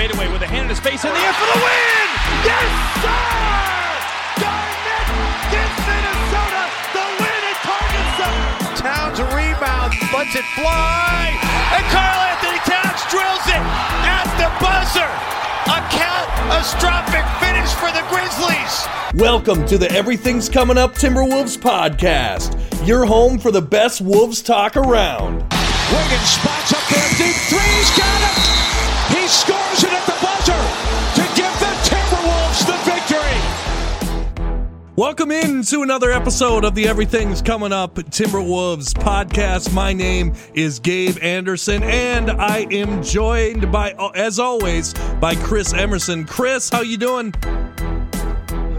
fadeaway with a hand in his face in the air for the win! Yes, sir! Garnett gives Minnesota the win at Target Center! Towns rebound, lets it fly, and Karl Anthony Towns drills it at the buzzer! A catastrophic finish for the Grizzlies! Welcome to the Everything's Coming Up Timberwolves podcast, your home for the best Wolves talk around. Wiggins spots up there, deep three, he's got it! He scores it at the buzzer to give the Timberwolves the victory! Welcome in to another episode of the Everything's Coming Up Timberwolves podcast. My name is Gabe Anderson, and I am joined by, as always, by Chris Emerson. Chris, how you doing?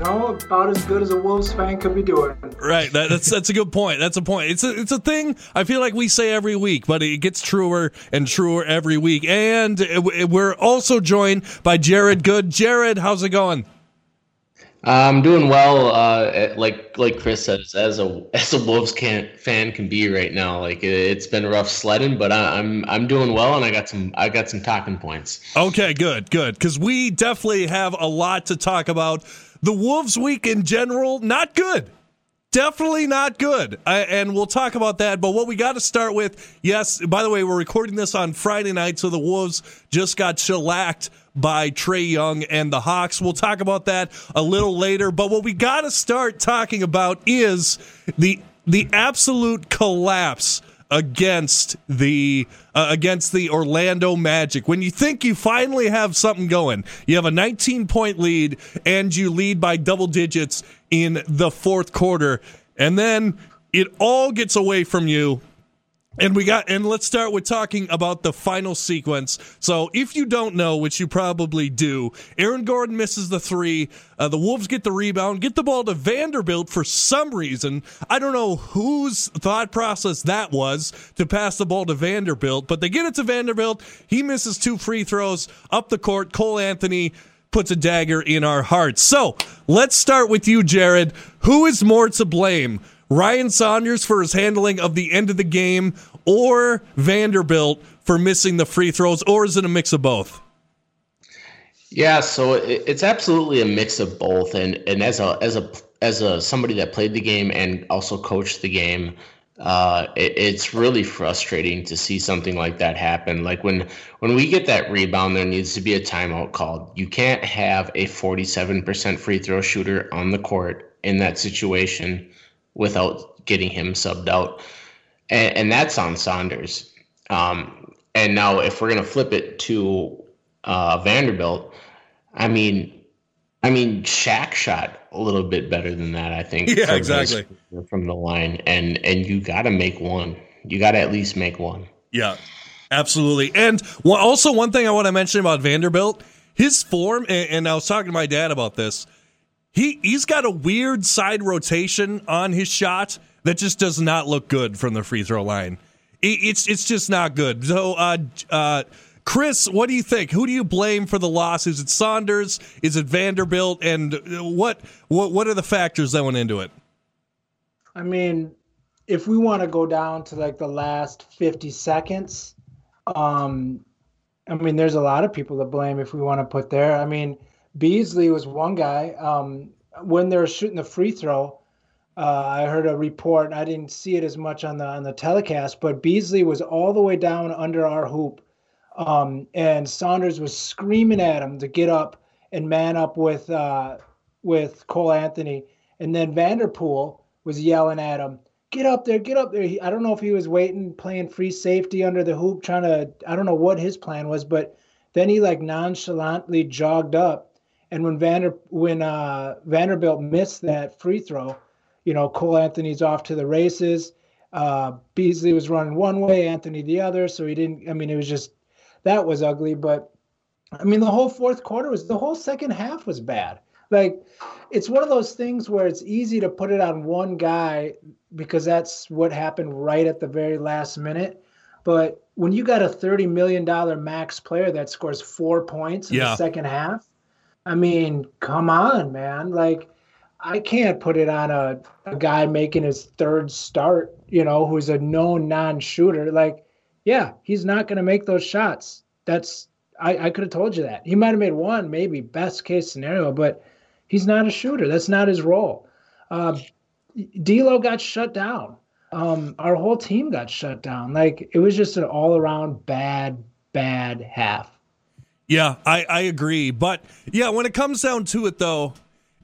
You know, about as good as a Wolves fan could be doing. Right. That, that's that's a good point. That's a point. It's a it's a thing I feel like we say every week, but it gets truer and truer every week. And we're also joined by Jared Good. Jared, how's it going? I'm doing well. Uh, like like Chris says, as a as a Wolves can, fan can be right now. Like it's been rough sledding, but I, I'm I'm doing well, and I got some I got some talking points. Okay, good, good, because we definitely have a lot to talk about. The Wolves week in general, not good. Definitely not good. And we'll talk about that. But what we got to start with, yes, by the way, we're recording this on Friday night, so the Wolves just got shellacked by Trae Young and the Hawks. We'll talk about that a little later. But what we got to start talking about is the the absolute collapse against the uh, against the Orlando Magic. When you think you finally have something going, you have a 19 point lead and you lead by double digits in the fourth quarter, and then it all gets away from you and we got and let's start with talking about the final sequence. So, if you don't know, which you probably do, Aaron Gordon misses the three. Uh, the Wolves get the rebound, get the ball to Vanderbilt for some reason. I don't know whose thought process that was to pass the ball to Vanderbilt, but they get it to Vanderbilt. He misses two free throws up the court. Cole Anthony puts a dagger in our hearts. So, let's start with you, Jared. Who is more to blame? Ryan Saunders for his handling of the end of the game or Vanderbilt for missing the free throws, or is it a mix of both? Yeah, so it's absolutely a mix of both, and and as a as a as a somebody that played the game and also coached the game, uh, it, it's really frustrating to see something like that happen. Like when when we get that rebound, there needs to be a timeout called. You can't have a forty seven percent free throw shooter on the court in that situation without getting him subbed out, and, and that's on Saunders. Um, and now, if we're gonna flip it to uh, Vanderbilt, I mean, I mean, Shaq shot a little bit better than that. I think. Yeah, exactly. From the line, and and you got to make one. You got to at least make one. Yeah, absolutely. And also, one thing I want to mention about Vanderbilt, his form, and, and I was talking to my dad about this he he's got a weird side rotation on his shot that just does not look good from the free throw line. It, it's it's just not good. So, uh, uh, Chris, what do you think? Who do you blame for the loss? Is it Saunders? Is it Vanderbilt? And what what what are the factors that went into it? I mean, if we want to go down to like the last fifty seconds, um, I mean, there's a lot of people to blame if we want to put there. I mean Beasley was one guy. Um, when they were shooting the free throw, uh, I heard a report. I didn't see it as much on the on the telecast, but Beasley was all the way down under our hoop, um, and Saunders was screaming at him to get up and man up with uh, with Cole Anthony, and then Vanderpool was yelling at him, "Get up there, get up there!" He, I don't know if he was waiting, playing free safety under the hoop, trying to. I don't know what his plan was, but then he like nonchalantly jogged up and when Vander when uh, Vanderbilt missed that free throw, you know Cole Anthony's off to the races. Uh, Beasley was running one way, Anthony the other, so he didn't. I mean, it was just that was ugly. But I mean, the whole fourth quarter was the whole second half was bad. Like it's one of those things where it's easy to put it on one guy because that's what happened right at the very last minute. But when you got a $30 million max player that scores four points in yeah. the second half, I mean, come on, man. Like, I can't put it on a, a guy making his third start, you know, who's a known non shooter. Like, yeah, he's not going to make those shots. That's I, I could have told you that. He might have made one, maybe best case scenario, but he's not a shooter. That's not his role. Uh, D'Lo got shut down. Um, our whole team got shut down. Like it was just an all around bad, bad half. Yeah, I, I agree. But yeah, when it comes down to it, though,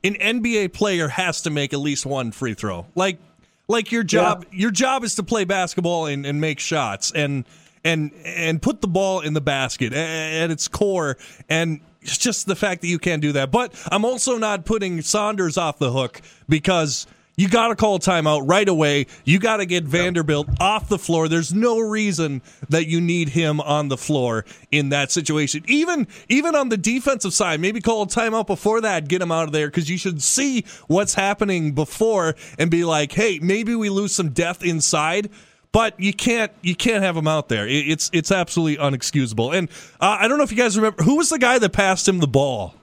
an NBA player has to make at least one free throw. Like, like your job, yeah. your job is to play basketball and, and make shots and and and put the ball in the basket at its core. And it's just the fact that you can't do that. But I'm also not putting Saunders off the hook because you got to call timeout right away. You got to get Vanderbilt off the floor. There's no reason that you need him on the floor in that situation. Even even on the defensive side, maybe call a timeout before that, get him out of there because you should see what's happening before and be like, hey, maybe we lose some depth inside but you can't you can't have him out there. It's it's absolutely unexcusable. And uh, I don't know if you guys remember who was the guy that passed him the ball.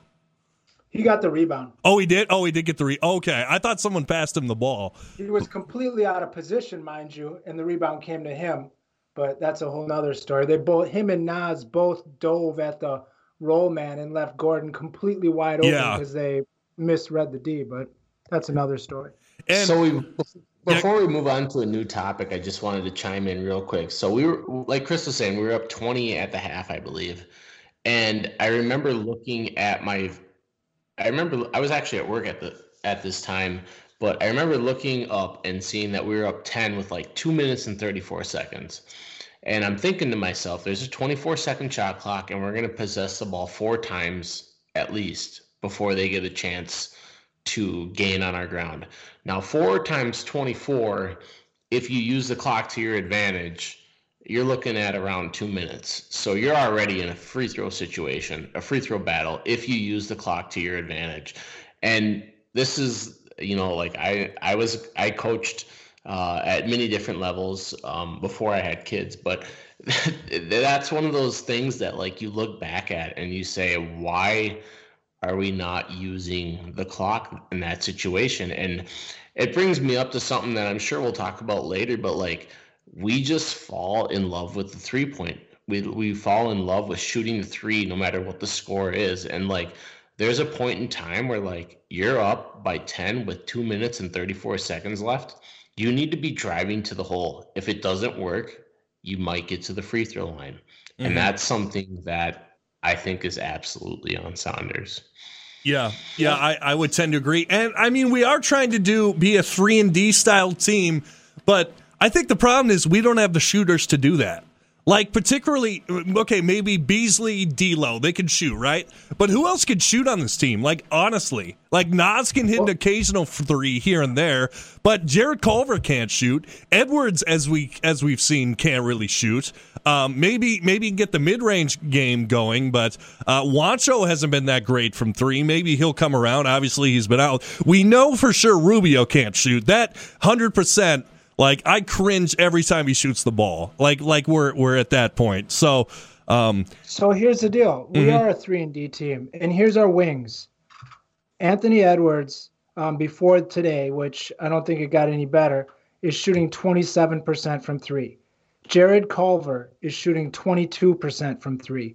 He got the rebound. Oh, he did. Oh, he did get the re. Okay, I thought someone passed him the ball. He was completely out of position, mind you, and the rebound came to him. But that's a whole nother story. They both, him and Naz, both dove at the roll man and left Gordon completely wide open because yeah. they misread the D. But that's another story. And so we, before we move on to a new topic, I just wanted to chime in real quick. So we were, like Chris was saying, we were up twenty at the half, I believe, and I remember looking at my I remember I was actually at work at the at this time, but I remember looking up and seeing that we were up 10 with like 2 minutes and 34 seconds. And I'm thinking to myself, there's a 24 second shot clock, and we're going to possess the ball four times at least before they get a chance to gain on our ground. Now, four times 24, if you use the clock to your advantage, you're looking at around two minutes. So you're already in a free throw situation, a free throw battle, if you use the clock to your advantage. And this is, you know, like I, I was, I coached uh, at many different levels um, before I had kids, but that's one of those things that like you look back at and you say, why are we not using the clock in that situation? And it brings me up to something that I'm sure we'll talk about later, but like, we just fall in love with the three point. We we fall in love with shooting the three no matter what the score is. And like there's a point in time where like you're up by 10 with 2 minutes and 34 seconds left. You need to be driving to the hole. If it doesn't work, you might get to the free throw line. Mm-hmm. And that's something that I think is absolutely on Saunders. Yeah, yeah, I, I would tend to agree. And I mean, we are trying to do be a three and D style team, but I think the problem is we don't have the shooters to do that. Like particularly, okay, maybe Beasley, D'Lo, they can shoot, right? But who else can shoot on this team? Like honestly, like Naz can hit an occasional three here and there, but Jarrett Culver can't shoot. Edwards, as we as we've seen, can't really shoot. Um, maybe maybe get the mid range game going, but uh, Juancho hasn't been that great from three. Maybe he'll come around. Obviously, he's been out. We know for sure Rubio can't shoot. That hundred percent like I cringe every time he shoots the ball. Like like we're we're at that point. So um So here's the deal. We mm-hmm. are a 3 and D team and here's our wings. Anthony Edwards um, before today, which I don't think it got any better, is shooting 27% from 3. Jarrett Culver is shooting 22% from 3.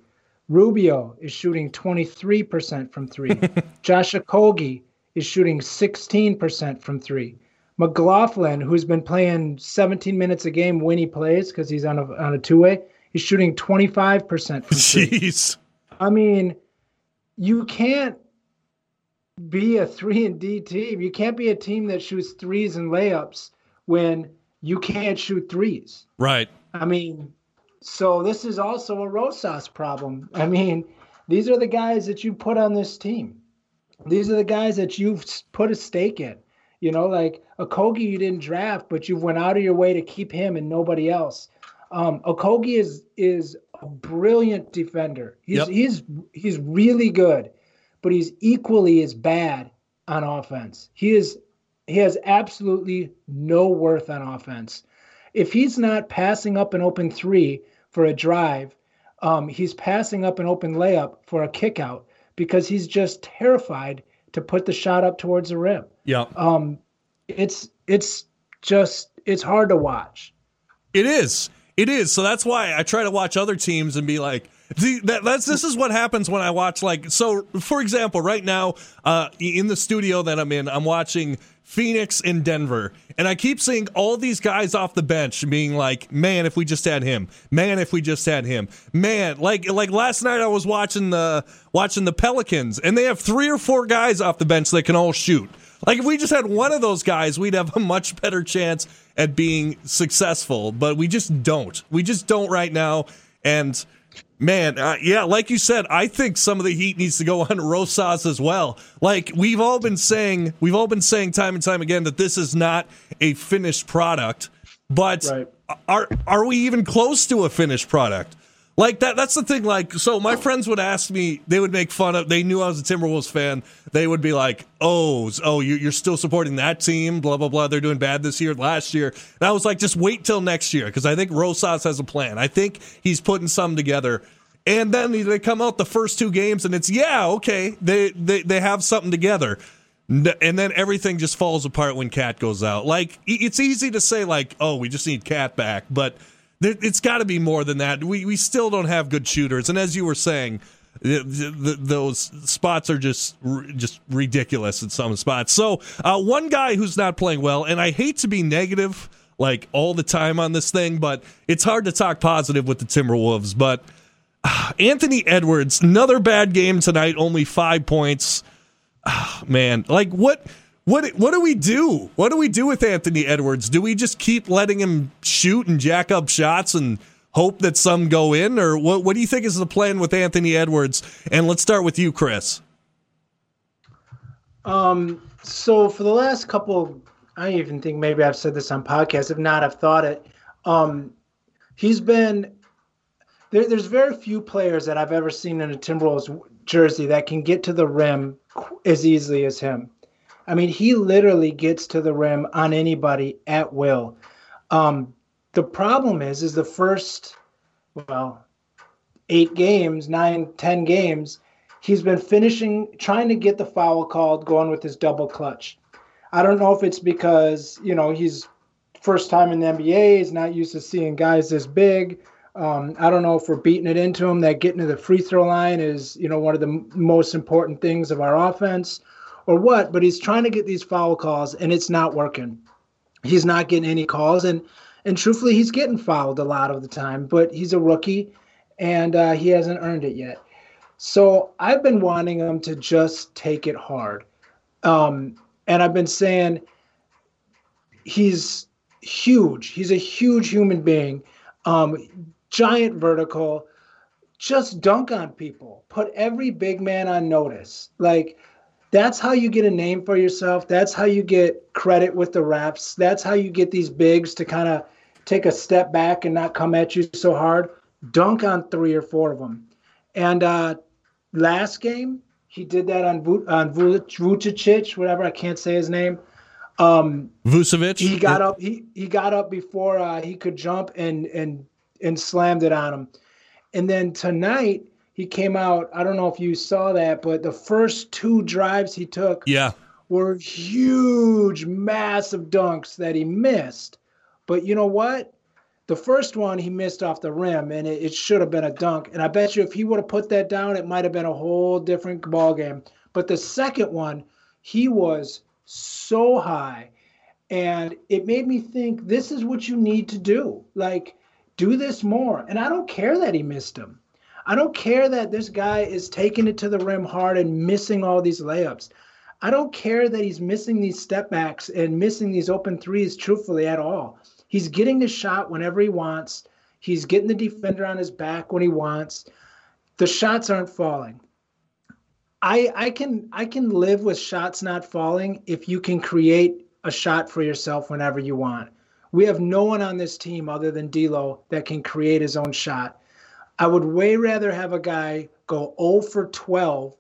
Rubio is shooting 23% from 3. Josh Okogie is shooting 16% from 3. McLaughlin, who's been playing 17 minutes a game when he plays because he's on a on a two way, he's shooting 25 percent. Jeez. I mean, you can't be a three and D team. You can't be a team that shoots threes and layups when you can't shoot threes. Right. I mean, so this is also a Rosas problem. I mean, these are the guys that you put on this team. These are the guys that you've put a stake in. You know, like Okogie you didn't draft, but you went out of your way to keep him and nobody else. Um, Okogie is is a brilliant defender. He's yep. he's he's really good, but he's equally as bad on offense. He is he has absolutely no worth on offense. If he's not passing up an open three for a drive, um, he's passing up an open layup for a kick out because he's just terrified to put the shot up towards the rim. Yeah. Um, it's it's just it's hard to watch. It is. It is. So that's why I try to watch other teams and be like, The, that, that's this is what happens when I watch like so. For example, right now uh, in the studio that I'm in, I'm watching Phoenix and Denver, and I keep seeing all these guys off the bench being like, "Man, if we just had him! Man, if we just had him! Man!" Like like last night I was watching the watching the Pelicans, and they have three or four guys off the bench that can all shoot. Like if we just had one of those guys, we'd have a much better chance at being successful. But we just don't. We just don't right now, and. Man, uh, yeah, like you said, I think some of the heat needs to go on Rosas as well. Like we've all been saying, we've all been saying time and time again that this is not a finished product. But right. are are we even close to a finished product? Like that that's the thing like so my friends would ask me they would make fun of they knew I was a Timberwolves fan. They would be like, "Oh, oh you're still supporting that team, blah blah blah. They're doing bad this year, last year." And I was like, "Just wait till next year because I think Rosas has a plan. I think he's putting some together." And then they come out the first two games and it's, "Yeah, okay. They they they have something together." and then everything just falls apart when KAT goes out. Like it's easy to say like, "Oh, we just need KAT back," but it's got to be more than that. We we still don't have good shooters, and as you were saying, the, the, those spots are just just ridiculous in some spots. So uh, one guy who's not playing well, and I hate to be negative like all the time on this thing, but it's hard to talk positive with the Timberwolves. But uh, Anthony Edwards, another bad game tonight, only five points. Man, like what? What what do we do? What do we do with Anthony Edwards? Do we just keep letting him shoot and jack up shots and hope that some go in, or what? What do you think is the plan with Anthony Edwards? And let's start with you, Chris. Um. So for the last couple, I even think maybe I've said this on podcast. If not, I've thought it. Um, he's been there, there's very few players that I've ever seen in a Timberwolves jersey that can get to the rim as easily as him. I mean, he literally gets to the rim on anybody at will. Um, the problem is, is the first, well, eight games, nine, ten games, he's been finishing, trying to get the foul called, going with his double clutch. I don't know if it's because you know he's first time in the NBA, he's not used to seeing guys this big. Um, I don't know if we're beating it into him that getting to the free throw line is you know one of the m- most important things of our offense or what, but he's trying to get these foul calls and it's not working. He's not getting any calls and and truthfully he's getting fouled a lot of the time, but he's a rookie and uh, he hasn't earned it yet. So I've been wanting him to just take it hard. Um, and I've been saying he's huge. He's a huge human being. Um, giant vertical. Just dunk on people. Put every big man on notice. Like that's how you get a name for yourself. That's how you get credit with the refs. That's how you get these bigs to kind of take a step back and not come at you so hard. Dunk on three or four of them. And uh, last game, he did that on on Vucevic, whatever I can't say his name. Um, Vucevic. He got up. He he got up before uh, he could jump and and and slammed it on him. And then tonight he came out. I don't know if you saw that, but the first two drives he took yeah. were huge, massive dunks that he missed. But you know what? The first one he missed off the rim, and it, it should have been a dunk. And I bet you if he would have put that down, it might have been a whole different ball game. But the second one, he was so high, and it made me think this is what you need to do. Like, do this more. And I don't care that he missed him. I don't care that this guy is taking it to the rim hard and missing all these layups. I don't care that he's missing these step backs and missing these open threes truthfully at all. He's getting the shot whenever he wants. He's getting the defender on his back when he wants. The shots aren't falling. I I can I can live with shots not falling if you can create a shot for yourself whenever you want. We have no one on this team other than D'Lo that can create his own shot. I would way rather have a guy go 0 for 12,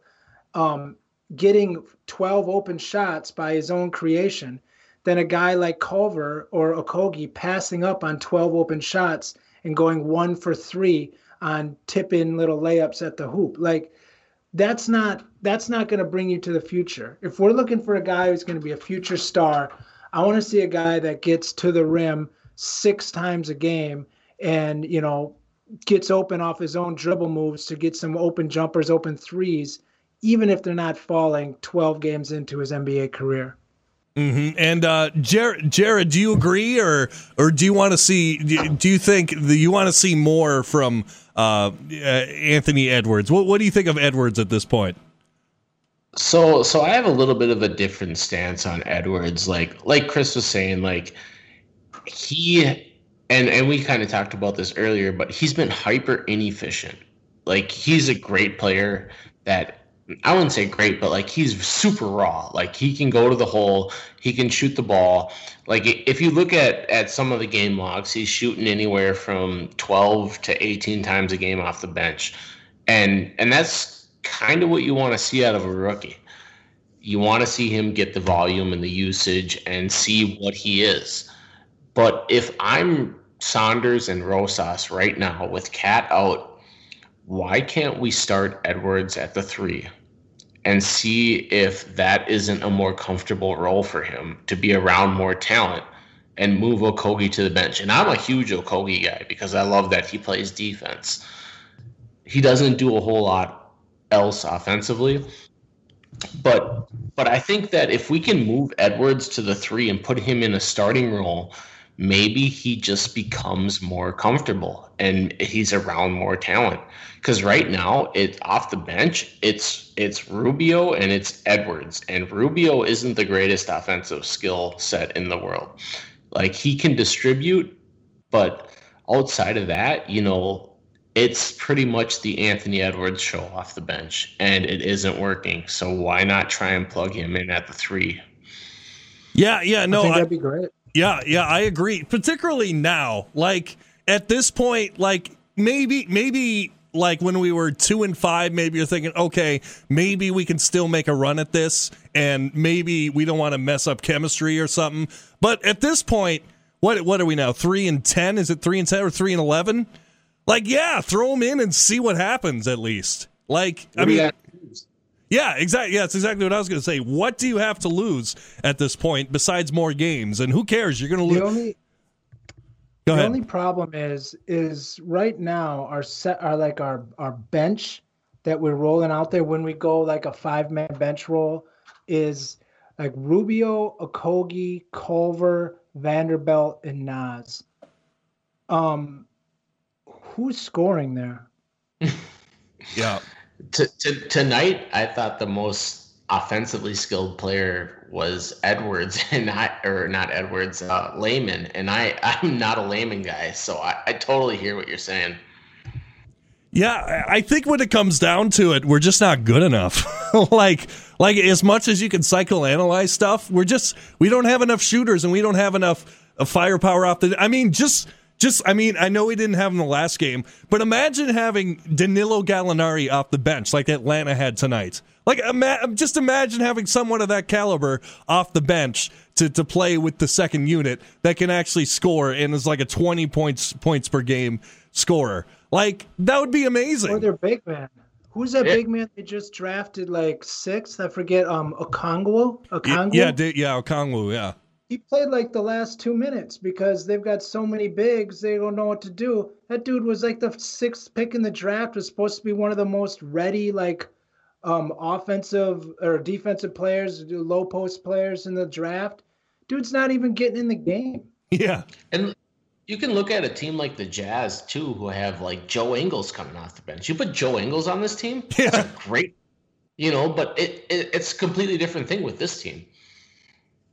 um, getting 12 open shots by his own creation, than a guy like Culver or Okogie passing up on 12 open shots and going one for three on tip in little layups at the hoop. Like that's not that's not going to bring you to the future. If we're looking for a guy who's going to be a future star, I want to see a guy that gets to the rim six times a game and you know gets open off his own dribble moves to get some open jumpers, open threes, even if they're not falling 12 games into his NBA career. Mm-hmm. And uh, Jared, Jared, do you agree, or or do you want to see? Do you think that you want to see more from uh, Anthony Edwards? What What do you think of Edwards at this point? So, so I have a little bit of a different stance on Edwards. Like, like Chris was saying, like he and and we kind of talked about this earlier, but he's been hyper inefficient. Like, he's a great player that I wouldn't say great, but like he's super raw. Like he can go to the hole, he can shoot the ball. Like if you look at at some of the game logs, he's shooting anywhere from 12 to 18 times a game off the bench. And and that's kind of what you want to see out of a rookie. You want to see him get the volume and the usage and see what he is. But if I'm Saunders and Rosas right now with KAT out, why can't we start Edwards at the three? and see if that isn't a more comfortable role for him to be around more talent and move Okogie to the bench. And I'm a huge Okogie guy because I love that he plays defense. He doesn't do a whole lot else offensively. But but I think that if we can move Edwards to the 3 and put him in a starting role, maybe he just becomes more comfortable and he's around more talent. Because right now it off the bench it's it's Rubio and it's Edwards. And Rubio isn't the greatest offensive skill set in the world. Like he can distribute but outside of that you know it's pretty much the Anthony Edwards show off the bench and it isn't working. So why not try and plug him in at the 3 yeah yeah no I think that'd be great yeah, yeah, I agree. Particularly now, like at this point, like maybe, maybe like when we were two and five, maybe you're thinking, okay, maybe we can still make a run at this, and maybe we don't want to mess up chemistry or something. But at this point, what what are we now? Three and ten? Is it three and ten or three and eleven? Like, yeah, throw them in and see what happens. At least, like, what I mean. Yeah, exactly. Yeah, that's exactly what I was going to say. What do you have to lose at this point besides more games? And who cares? You're going to lose. Only, Go the ahead. only problem is is right now our set our like our our bench that we're rolling out there when we go like a five man bench roll is like Rubio, Okogie, Culver, Vanderbilt, and Naz. Um, who's scoring there? yeah. T- t- tonight, I thought the most offensively skilled player was Edwards, and not or not Edwards, uh, Layman. And I I'm not a Layman guy, so I, I totally hear what you're saying. Yeah, I think when it comes down to it, we're just not good enough. like, like as much as you can psychoanalyze stuff, we're just we don't have enough shooters and we don't have enough uh, firepower off the. I mean, just just I mean, I know we didn't have him in the last game, but imagine having Danilo Gallinari off the bench like Atlanta had tonight. Like, ima- just imagine having someone of that caliber off the bench to, to play with the second unit that can actually score and is like a twenty points points per game scorer. Like that would be amazing. Or their big man. Who's that big man they just drafted like sixth? I forget. Um, Okongwu. Okongwu. Yeah, yeah, yeah, Okongwu. Yeah. He played like the last two minutes because they've got so many bigs, they don't know what to do. That dude was like the sixth pick in the draft, was supposed to be one of the most ready, like um offensive or defensive players, low post players in the draft. Dude's not even getting in the game. Yeah. And you can look at a team like the Jazz too, who have like Joe Ingles coming off the bench. You put Joe Ingles on this team, yeah, it's great. You know, but it, it it's a completely different thing with this team.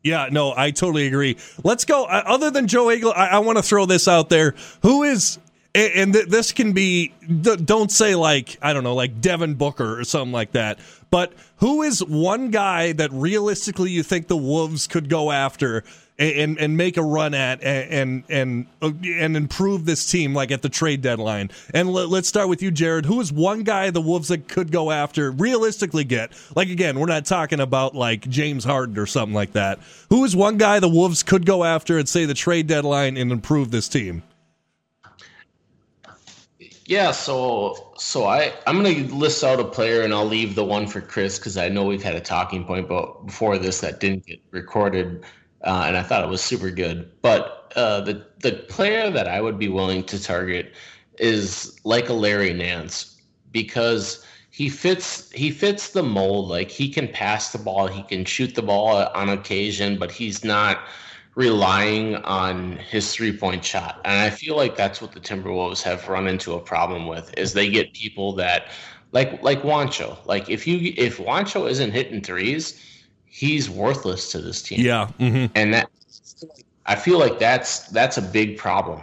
Yeah, no, I totally agree. Let's go. Uh, other than Joe Eagle, I, I want to throw this out there. Who is, and, th- this can be, th- don't say like, I don't know, like Devin Booker or something like that, but who is one guy that realistically you think the Wolves could go after and and make a run at and and uh, and improve this team like at the trade deadline. And let, us start with you, Jared. Who is one guy the Wolves that could go after realistically get? Like again, we're not talking about like James Harden or something like that. Who is one guy the Wolves could go after and say the trade deadline and improve this team? Yeah, so so I I'm gonna list out a player and I'll leave the one for Chris because I know we've had a talking point, but before this that didn't get recorded uh, and I thought it was super good. But uh, the the player that I would be willing to target is like a Larry Nance because he fits he fits the mold. Like he can pass the ball, he can shoot the ball on occasion, but he's not relying on his three point shot. And I feel like that's what the Timberwolves have run into a problem with is they get people that like like Juancho. Like if you if Juancho isn't hitting threes, he's worthless to this team. Yeah. Mm-hmm. And that I feel like that's that's a big problem.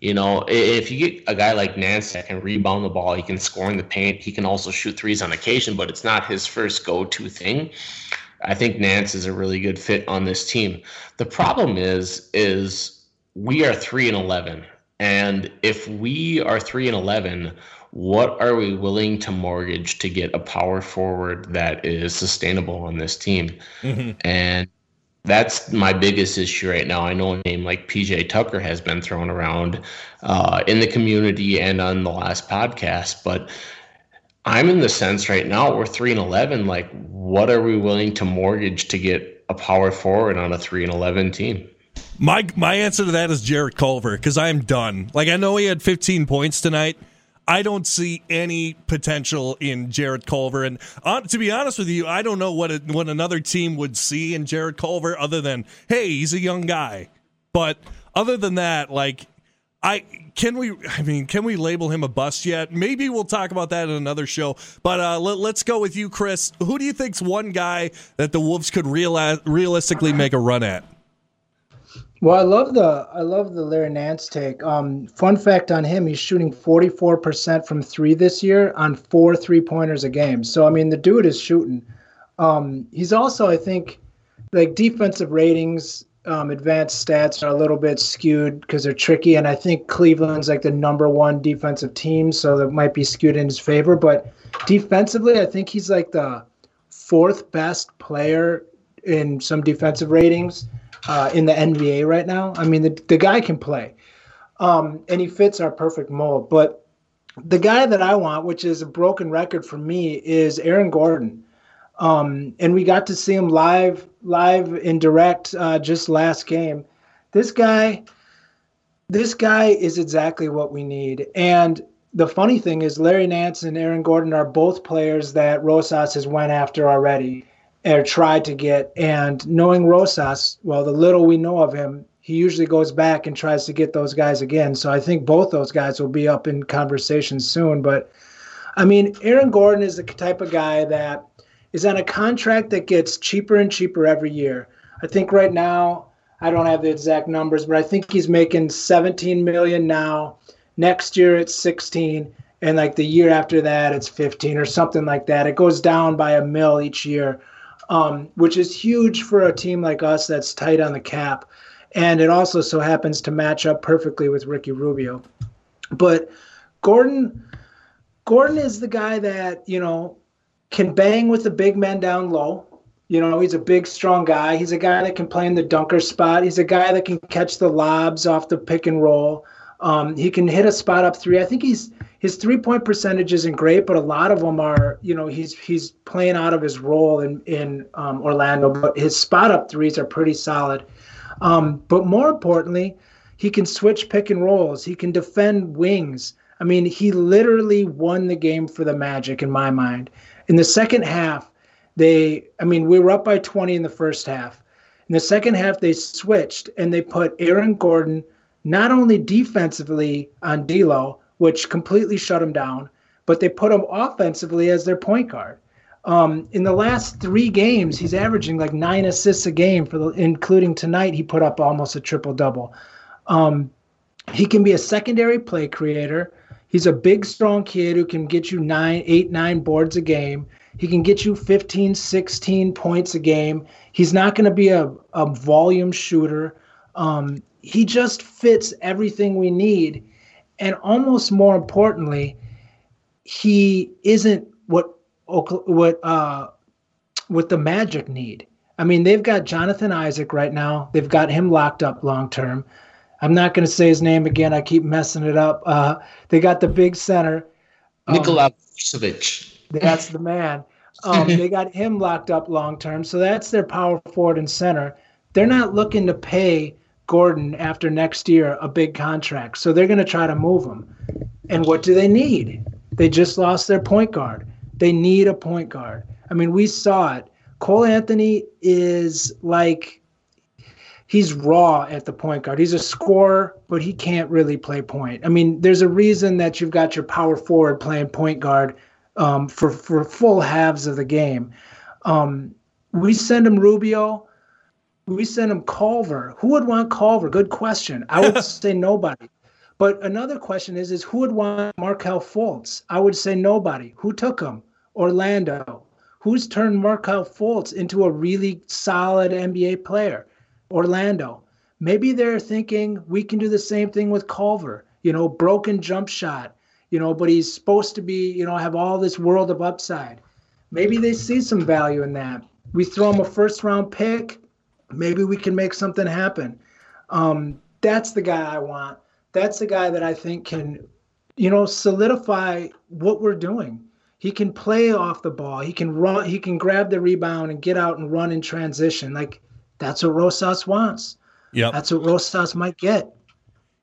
You know, if you get a guy like Nance that can rebound the ball, he can score in the paint, he can also shoot threes on occasion, but it's not his first go-to thing. I think Nance is a really good fit on this team. The problem is, is we are three and eleven, and if we are three and eleven, what are we willing to mortgage to get a power forward that is sustainable on this team? Mm-hmm. And that's my biggest issue right now. I know a name like PJ Tucker has been thrown around uh, in the community and on the last podcast, but I'm in the sense right now we're three and eleven. Like, what are we willing to mortgage to get a power forward on a three and eleven team? My my answer to that is Jarrett Culver because I am done. Like I know he had 15 points tonight. I don't see any potential in Jarrett Culver. And uh, to be honest with you, I don't know what a, what another team would see in Jarrett Culver other than, hey, he's a young guy. But other than that, like, I can we I mean can we label him a bust yet? Maybe we'll talk about that in another show. But uh, let, us go with you, Chris. Who do you think's one guy that the Wolves could real, realistically make a run at? Well, I love the I love the Larry Nance take. Um, fun fact on him: he's shooting 44% from three this year on four three pointers a game. So I mean, the dude is shooting. Um, he's also, I think, like defensive ratings, um, advanced stats are a little bit skewed because they're tricky, and I think Cleveland's like the number one defensive team, so that might be skewed in his favor. But defensively, I think he's like the fourth best player in some defensive ratings uh, in the NBA right now. I mean, the, the guy can play, um, and he fits our perfect mold. But the guy that I want, which is a broken record for me, is Aaron Gordon. Um, and we got to see him live, live in direct uh, just last game. This guy, this guy is exactly what we need. And the funny thing is, Larry Nance and Aaron Gordon are both players that Rosas has went after already or tried to get. And knowing Rosas, well, the little we know of him, he usually goes back and tries to get those guys again. So I think both those guys will be up in conversation soon. But I mean, Aaron Gordon is the type of guy that is on a contract that gets cheaper and cheaper every year. I think right now, I don't have the exact numbers, but I think he's making 17 million now. Next year it's 16 and like the year after that it's 15 or something like that. It goes down by a mill each year um, which is huge for a team like us that's tight on the cap. And it also so happens to match up perfectly with Ricky Rubio. But Gordon, Gordon is the guy that, you know, can bang with the big men down low. You know, he's a big, strong guy. He's a guy that can play in the dunker spot. He's a guy that can catch the lobs off the pick and roll. Um, he can hit a spot up three. I think he's his three point percentage isn't great, but a lot of them are, you know, he's he's playing out of his role in in um, Orlando. But his spot up threes are pretty solid. Um, but more importantly, he can switch pick and rolls. He can defend wings. I mean, he literally won the game for the Magic in my mind. In the second half, they, I mean, we were up by 20 in the first half. In the second half, they switched and they put Aaron Gordon not only defensively on D'Lo, which completely shut him down. But they put him offensively as their point guard. Um, in the last three games, he's averaging like nine assists a game for the, including tonight. He put up almost a triple double. Um, he can be a secondary play creator. He's a big, strong kid who can get you nine, eight, nine boards a game. He can get you 15, 16 points a game. He's not going to be a, a volume shooter. Um, he just fits everything we need and almost more importantly, he isn't what what uh, what the Magic need. I mean, they've got Jonathan Isaac right now. They've got him locked up long term. I'm not going to say his name again. I keep messing it up. Uh, they got the big center, um, Nikola Vucevic. That's the man. Um, they got him locked up long term. So that's their power forward and center. They're not looking to pay Gordon after next year a big contract. So they're going to try to move him. And what do they need? They just lost their point guard. They need a point guard. I mean, we saw it. Cole Anthony is like he's raw at the point guard. He's a scorer, but he can't really play point. I mean, there's a reason that you've got your power forward playing point guard um, for for full halves of the game. Um, we send him Rubio. We send him Culver. Who would want Culver? Good question. I would say nobody. But another question is, is who would want Markelle Fultz? I would say nobody. Who took him? Orlando. Who's turned Markelle Fultz into a really solid NBA player? Orlando. Maybe they're thinking we can do the same thing with Culver. You know, broken jump shot. You know, but he's supposed to be, you know, have all this world of upside. Maybe they see some value in that. We throw him a first round pick. Maybe we can make something happen. Um, that's the guy I want that's the guy that I think can, you know, solidify what we're doing. He can play off the ball. He can run. He can grab the rebound and get out and run in transition. Like that's what Rosas wants. Yeah, that's what Rosas might get.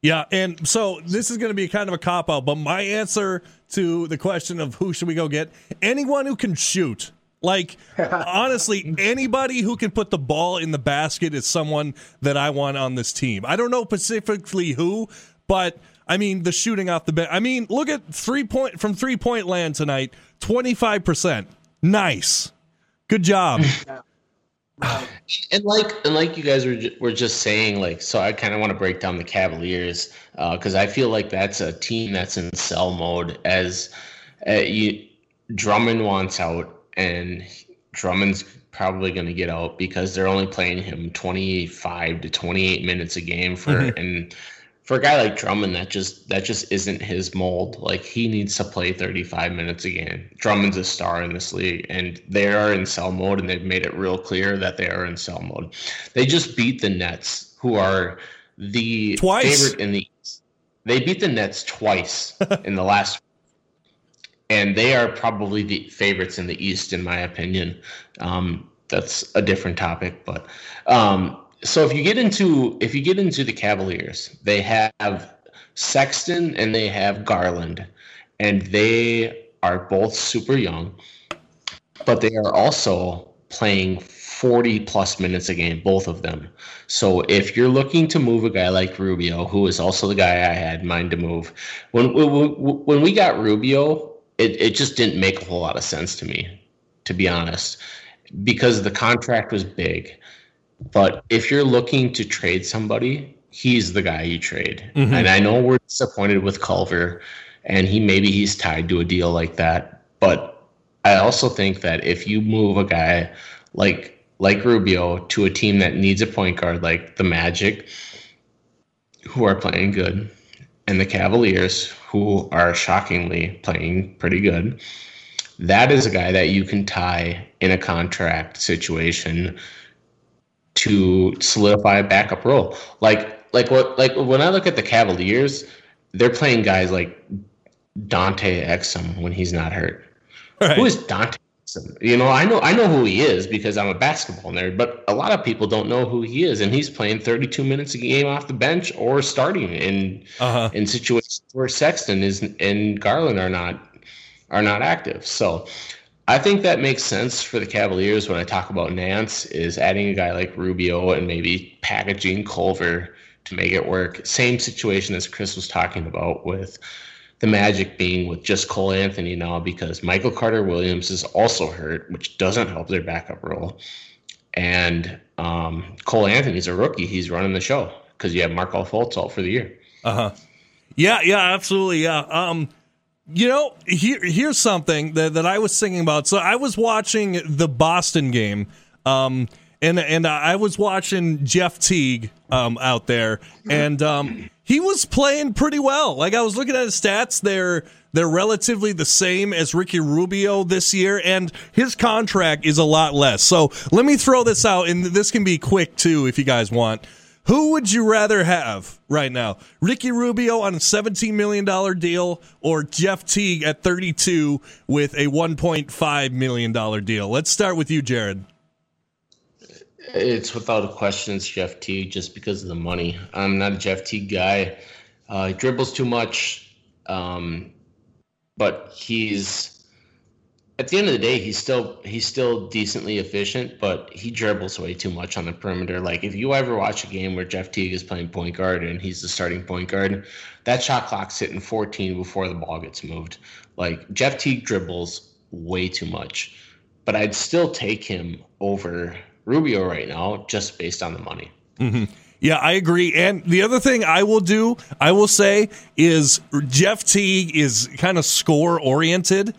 Yeah, and so this is going to be kind of a cop out, but my answer to the question of who should we go get? Anyone who can shoot. Like honestly, anybody who can put the ball in the basket is someone that I want on this team. I don't know specifically who, but I mean, the shooting off the bench. I mean, look at three point from three point land tonight. Twenty five percent. Nice. Good job. and like and like you guys were were just saying, like so, I kind of want to break down the Cavaliers because uh, I feel like that's a team that's in sell mode as uh, you, Drummond wants out and Drummond's probably going to get out because they're only playing him 25 to 28 minutes a game for mm-hmm. and for a guy like Drummond, that just that just isn't his mold. Like he needs to play 35 minutes a game. Drummond's a star in this league, and they are in sell mode, and they've made it real clear that they are in sell mode. They just beat the Nets, who are the twice. favorite in the East. They beat the Nets twice in the last, and they are probably the favorites in the East, in my opinion. Um, that's a different topic, but um, so if you get into if you get into the Cavaliers, they have Sexton and they have Garland, and they are both super young, but they are also playing 40 plus minutes a game, both of them. So if you're looking to move a guy like Rubio, who is also the guy I had in mind to move, when when we got Rubio, it, it just didn't make a whole lot of sense to me, to be honest, because the contract was big but if you're looking to trade somebody, he's the guy you trade. Mm-hmm. And I know we're disappointed with Culver, and he maybe he's tied to a deal like that. But I also think that if you move a guy like like Rubio to a team that needs a point guard like the Magic, who are playing good, and the Cavaliers, who are shockingly playing pretty good, that is a guy that you can tie in a contract situation to solidify a backup role. Like like what like when I look at the Cavaliers, they're playing guys like Dante Exum when he's not hurt. Right. Who is Dante You know, I know I know who he is because I'm a basketball nerd, but a lot of people don't know who he is, and he's playing 32 minutes a game off the bench or starting in uh-huh. in situations where Sexton is and Garland are not are not active. So I think that makes sense for the Cavaliers when I talk about Nance is adding a guy like Rubio and maybe packaging Culver to make it work. Same situation as Chris was talking about with the Magic being with just Cole Anthony now because Michael Carter Williams is also hurt, which doesn't help their backup role. And um, Cole Anthony's a rookie; he's running the show because you have Markelle Fultz out for the year. Uh huh. Yeah, yeah, absolutely. Yeah. Um, you know, here, here's something that, that I was thinking about. So I was watching the Boston game, um, and and I was watching Jeff Teague um, out there, and um, he was playing pretty well. Like I was looking at his stats, they're they're relatively the same as Ricky Rubio this year, and his contract is a lot less. So let me throw this out, and this can be quick too if you guys want. Who would you rather have right now? Ricky Rubio on a $17 million deal or Jeff Teague at 32 with a $1.5 million deal? Let's start with you, Jared. It's without a question, it's Jeff Teague just because of the money. I'm not a Jeff Teague guy. Uh, he dribbles too much, um, but he's at the end of the day, he's still he's still decently efficient, but he dribbles way too much on the perimeter. Like if you ever watch a game where Jeff Teague is playing point guard and he's the starting point guard, that shot clock's hitting 14 before the ball gets moved. Like Jeff Teague dribbles way too much, but I'd still take him over Rubio right now just based on the money. Mm-hmm. Yeah, I agree. And the other thing I will do, I will say, is Jeff Teague is kind of score oriented.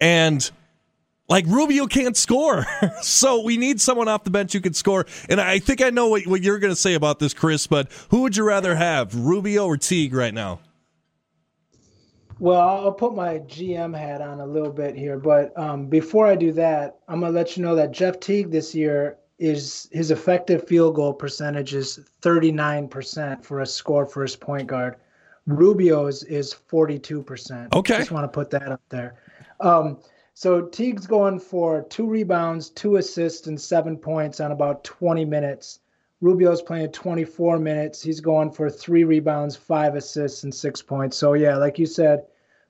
And like Rubio can't score. so we need someone off the bench who can score. And I think I know what, what you're going to say about this, Chris, but who would you rather have, Rubio or Teague right now? Well, I'll put my GM hat on a little bit here, but um, before I do that, I'm gonna let you know that Jeff Teague this year is his effective field goal percentage is 39% for a score first point guard. Rubio's is 42%. Okay, just want to put that up there. Um, so Teague's going for two rebounds, two assists, and seven points on about 20 minutes. Rubio's playing 24 minutes. He's going for three rebounds, five assists, and six points. So yeah, like you said,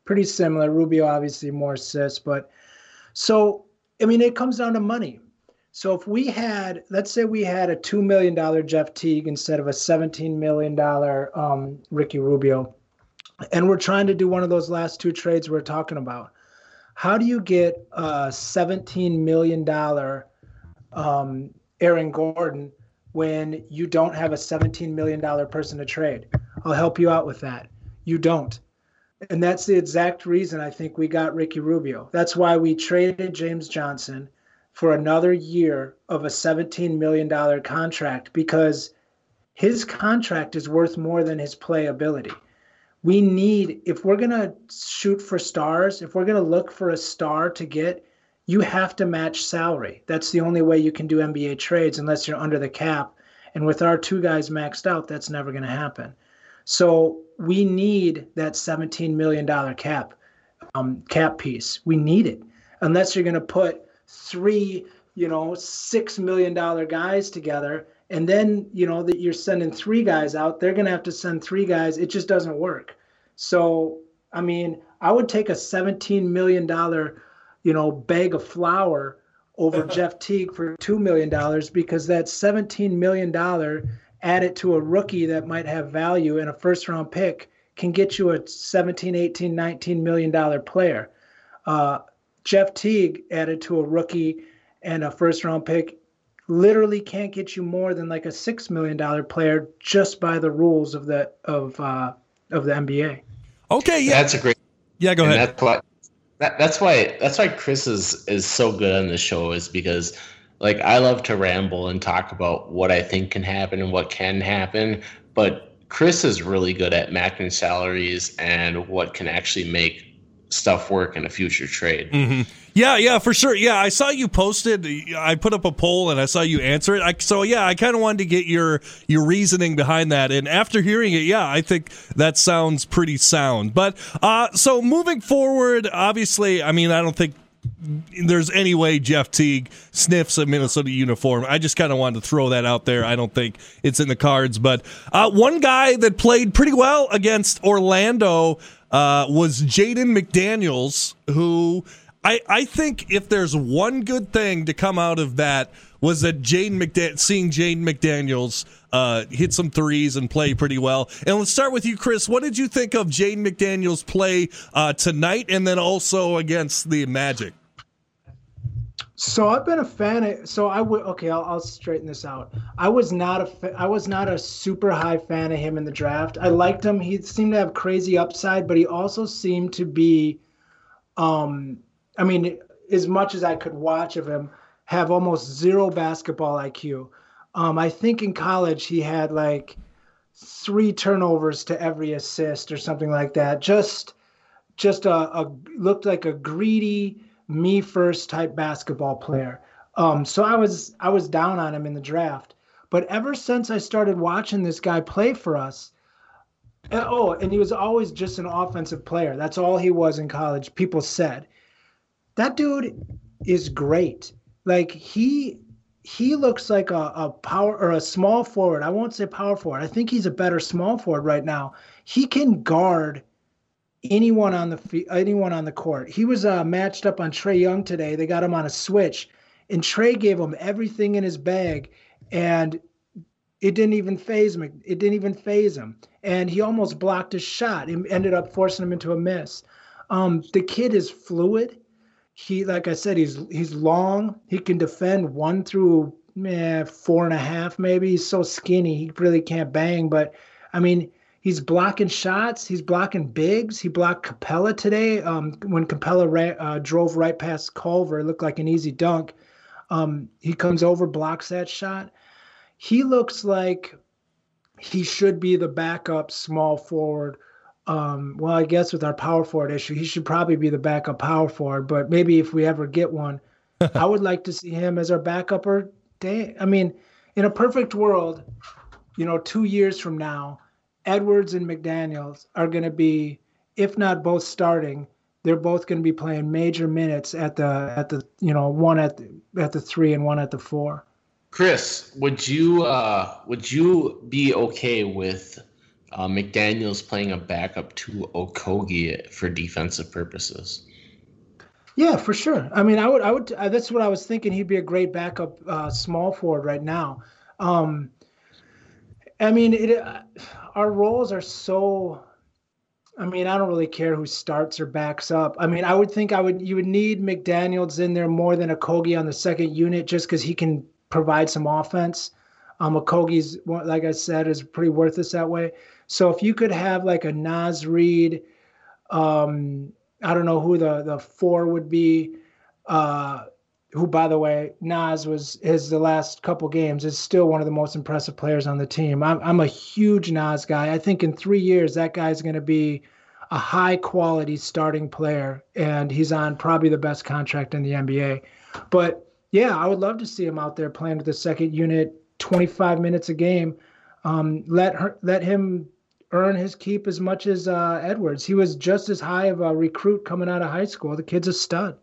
pretty similar. Rubio obviously more assists, but so I mean it comes down to money. So if we had, let's say we had a two million dollar Jeff Teague instead of a 17 million dollar um, Ricky Rubio, and we're trying to do one of those last two trades we're talking about how do you get a $17 million um, Aaron Gordon when you don't have a $17 million person to trade? I'll help you out with that. You don't. And that's the exact reason I think we got Ricky Rubio. That's why we traded James Johnson for another year of a $17 million contract because his contract is worth more than his playability. We need if we're going to shoot for stars if we're going to look for a star to get you have to match salary. That's the only way you can do nba trades unless you're under the cap. And with our two guys maxed out that's never going to happen. So we need that 17 million dollar cap um, cap piece. We need it. Unless you're going to put three you know six million dollar guys together and then you know that you're sending three guys out they're to have to send three guys. It just doesn't work. So i mean i would take a 17 million dollar you know bag of flour over jeff teague for $2 million because that 17 million dollar added to a rookie that might have value in a first round pick can get you a 17 18 19 million dollar player. Uh, jeff teague added to a rookie and a first round pick literally can't get you more than like a six million dollar player just by the rules of the of uh, of the NBA. Okay, yeah, that's a great. Yeah, go ahead. That's why. That, that's why. That's why Chris is is so good on the show is because, like, I love to ramble and talk about what I think can happen and what can happen, but Chris is really good at matching salaries and what can actually make stuff work in a future trade. Mm-hmm. Yeah, yeah, for sure. Yeah, I saw you posted. I put up a poll and I saw you answer it. I, so yeah, I kind of wanted to get your your reasoning behind that. And after hearing it, yeah, I think that sounds pretty sound. But uh, so moving forward, obviously, I mean, I don't think there's any way Jeff Teague sniffs a Minnesota uniform. I just kind of wanted to throw that out there. I don't think it's in the cards. But uh, one guy that played pretty well against Orlando uh, was Jaden McDaniels, who I, I think if there's one good thing to come out of that was that Jaden McDan- seeing Jaden McDaniels uh, hit some threes and play pretty well. And let's start with you, Chris. What did you think of Jaden McDaniels' play uh, tonight, and then also against the Magic? So I've been a fan of. So I would okay. I'll, I'll straighten this out. I was not a. I was not a super high fan of him in the draft. I liked him. He seemed to have crazy upside, but he also seemed to be, um, I mean, as much as I could watch of him, have almost zero basketball IQ. Um, I think in college he had like three turnovers to every assist or something like that. Just, just a, a looked like a greedy me first type basketball player. Um, so I was I was down on him in the draft. But ever since I started watching this guy play for us, uh, oh, and he was always just an offensive player. That's all he was in college. People said that dude is great. Like he he looks like a, a power or a small forward. I won't say power forward. I think he's a better small forward right now. He can guard anyone on the anyone on the court. He was uh, matched up on Trae Young today. They got him on a switch, and Trae gave him everything in his bag, and it didn't even phase him. It didn't even phase him, and he almost blocked his shot. and ended up forcing him into a miss. Um, the kid is fluid he like I said, he's he's long. He can defend one through eh, four and a half, maybe. He's so skinny, he really can't bang. But I mean, he's blocking shots. He's blocking bigs. He blocked Capela today. Um, when Capela ra- uh, drove right past Culver, it looked like an easy dunk. Um, he comes over, blocks that shot. He looks like he should be the backup small forward um, well, I guess with our power forward issue, he should probably be the backup power forward. But maybe if we ever get one, I would like to see him as our backup. Or day. I mean, in a perfect world, you know, two years from now, Edwards and McDaniels are going to be, if not both starting, they're both going to be playing major minutes at the at the you know one at the, at the three and one at the four. Chris, would you uh, would you be okay with uh, McDaniel's playing a backup to Okogie for defensive purposes. Yeah, for sure. I mean, I would, I would. Uh, that's what I was thinking. He'd be a great backup uh, small forward right now. Um, I mean, it. Uh, our roles are so. I mean, I don't really care who starts or backs up. I mean, I would think I would. You would need McDaniel's in there more than Okogie on the second unit, just because he can provide some offense. Um, Okogie's, like I said, is pretty worthless that way. So if you could have like a Naz Reid, um, I don't know who the the four would be. Uh, who, by the way, Naz was his the last couple games is still one of the most impressive players on the team. I'm I'm a huge Naz guy. I think in three years that guy's going to be a high quality starting player, and he's on probably the best contract in the NBA. But yeah, I would love to see him out there playing with the second unit, 25 minutes a game. Um, let her let him earn his keep as much as uh, Edwards. He was just as high of a recruit coming out of high school. The kid's a stud.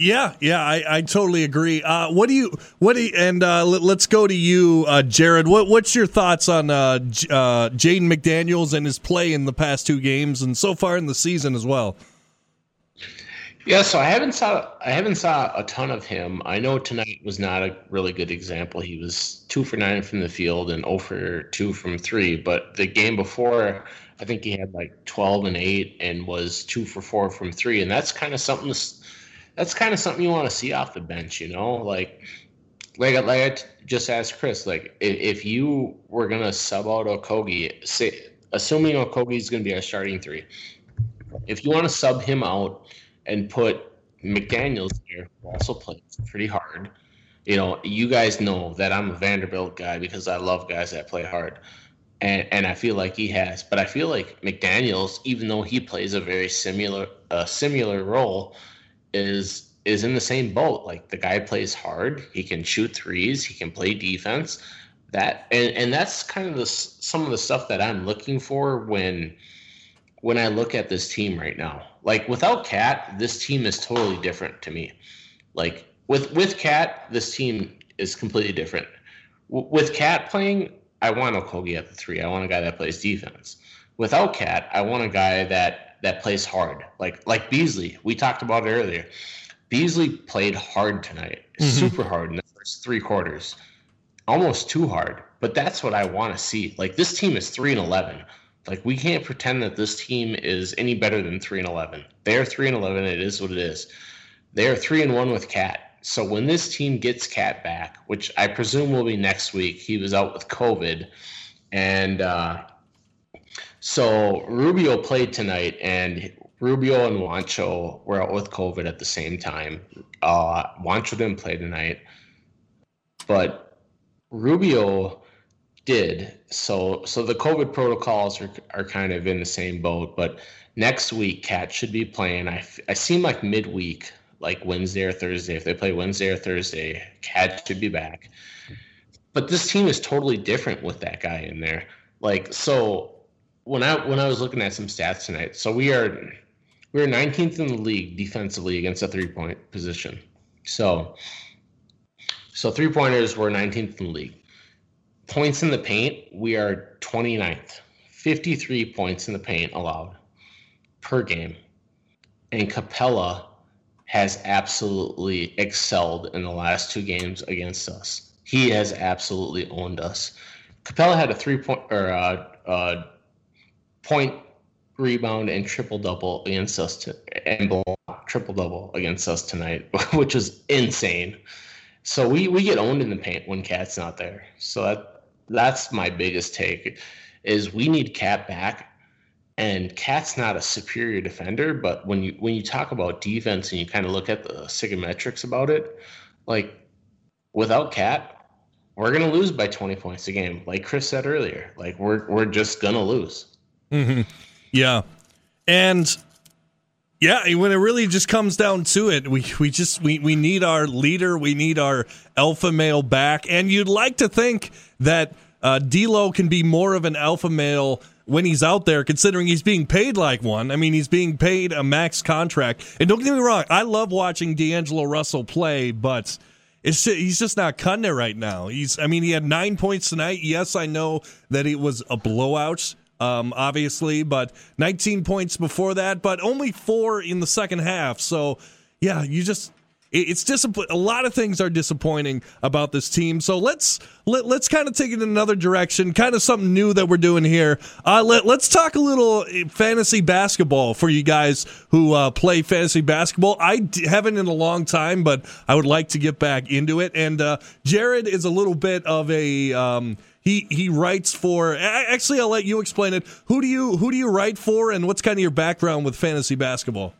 Yeah, yeah, I, I totally agree. Uh, what do you, what do you, and uh, let, us go to you, uh, Jared. What, what's your thoughts on uh, J- uh, Jaden McDaniels and his play in the past two games and so far in the season as well? Yeah, so I haven't saw I haven't saw a ton of him. I know tonight was not a really good example. He was two for nine from the field and 0 for two from three. But the game before, I think he had like 12 and eight and was two for four from three. And that's kind of something. That's kind of something you want to see off the bench, you know, like. Like, like I just asked Chris, like if, if you were gonna sub out Okogie, say assuming Okogie is gonna be our starting three, if you want to sub him out and put McDaniels here, who also plays pretty hard. You know, you guys know that I'm a Vanderbilt guy because I love guys that play hard. And, and I feel like he has, but I feel like McDaniels, even though he plays a very similar a similar role, is is in the same boat. Like the guy plays hard, he can shoot threes, he can play defense. That and and that's kind of the some of the stuff that I'm looking for when when I look at this team right now. Like without KAT, this team is totally different to me. Like with with KAT, this team is completely different. W- with KAT playing, I want Okogie at the three. I want a guy that plays defense. Without KAT, I want a guy that that plays hard. Like like Beasley. We talked about it earlier. Beasley played hard tonight, mm-hmm. super hard in the first three quarters, almost too hard. But that's what I want to see. Like this team is three and eleven. Like we can't pretend that this team is any better than three and eleven. They are three and eleven. It is what it is. They are three and one with KAT. So when this team gets KAT back, which I presume will be next week, he was out with COVID, and uh, so Rubio played tonight, and Rubio and Juancho were out with COVID at the same time. Uh, Juancho didn't play tonight, but Rubio did. So so the COVID protocols are, are kind of in the same boat. But next week, KAT should be playing. I, I seem like midweek, like Wednesday or Thursday. If they play Wednesday or Thursday, KAT should be back. But this team is totally different with that guy in there. Like so, when I when I was looking at some stats tonight, so we are we are 19th in the league defensively against a three point position. So So three pointers were 19th in the league. Points in the paint, we are 29th. 53 points in the paint allowed per game. And Capela has absolutely excelled in the last two games against us. He has absolutely owned us. Capela had a three point or uh, uh, point rebound and triple double against us to, and block triple double against us tonight, which is insane. So we we get owned in the paint when KAT's not there. So that that's my biggest take is we need KAT back. And KAT's not a superior defender, but when you when you talk about defense and you kind of look at the psychometrics about it, like without KAT, we're gonna lose by 20 points a game. Like Chris said earlier, like we're we're just gonna lose. Mm-hmm. Yeah, and yeah, when it really just comes down to it, we we just we we need our leader, we need our alpha male back, and you'd like to think that uh, D'Lo can be more of an alpha male when he's out there, considering he's being paid like one. I mean, he's being paid a max contract. And don't get me wrong, I love watching D'Angelo Russell play, but it's just, he's just not cutting it right now. He's, I mean, he had nine points tonight. Yes, I know that it was a blowout um, obviously, but 19 points before that, but only four in the second half. So, yeah, you just it's disappointing. A lot of things are disappointing about this team. So let's let, let's kind of take it in another direction. Kind of something new that we're doing here. Uh, let let's talk a little fantasy basketball for you guys who uh, play fantasy basketball. I haven't in a long time, but I would like to get back into it. And uh, Jared is a little bit of a um, he he writes for. Actually, I'll let you explain it. Who do you who do you write for, and what's kind of your background with fantasy basketball?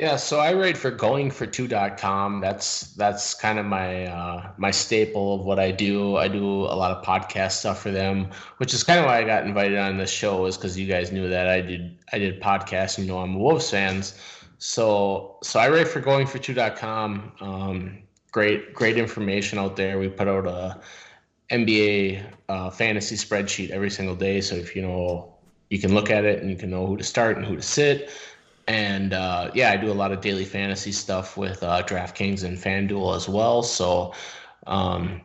Yeah, so I write for goingfor2.com. That's that's kind of my uh, my staple of what I do. I do a lot of podcast stuff for them, which is kind of why I got invited on this show is because you guys knew that I did I did podcasts. You know, I'm Wolves fans, so so I write for goingfor2.com. Um, great great information out there. We put out a NBA uh, fantasy spreadsheet every single day. So if you know, you can look at it and you can know who to start and who to sit. And uh, yeah, I do a lot of daily fantasy stuff with uh, DraftKings and FanDuel as well. So um,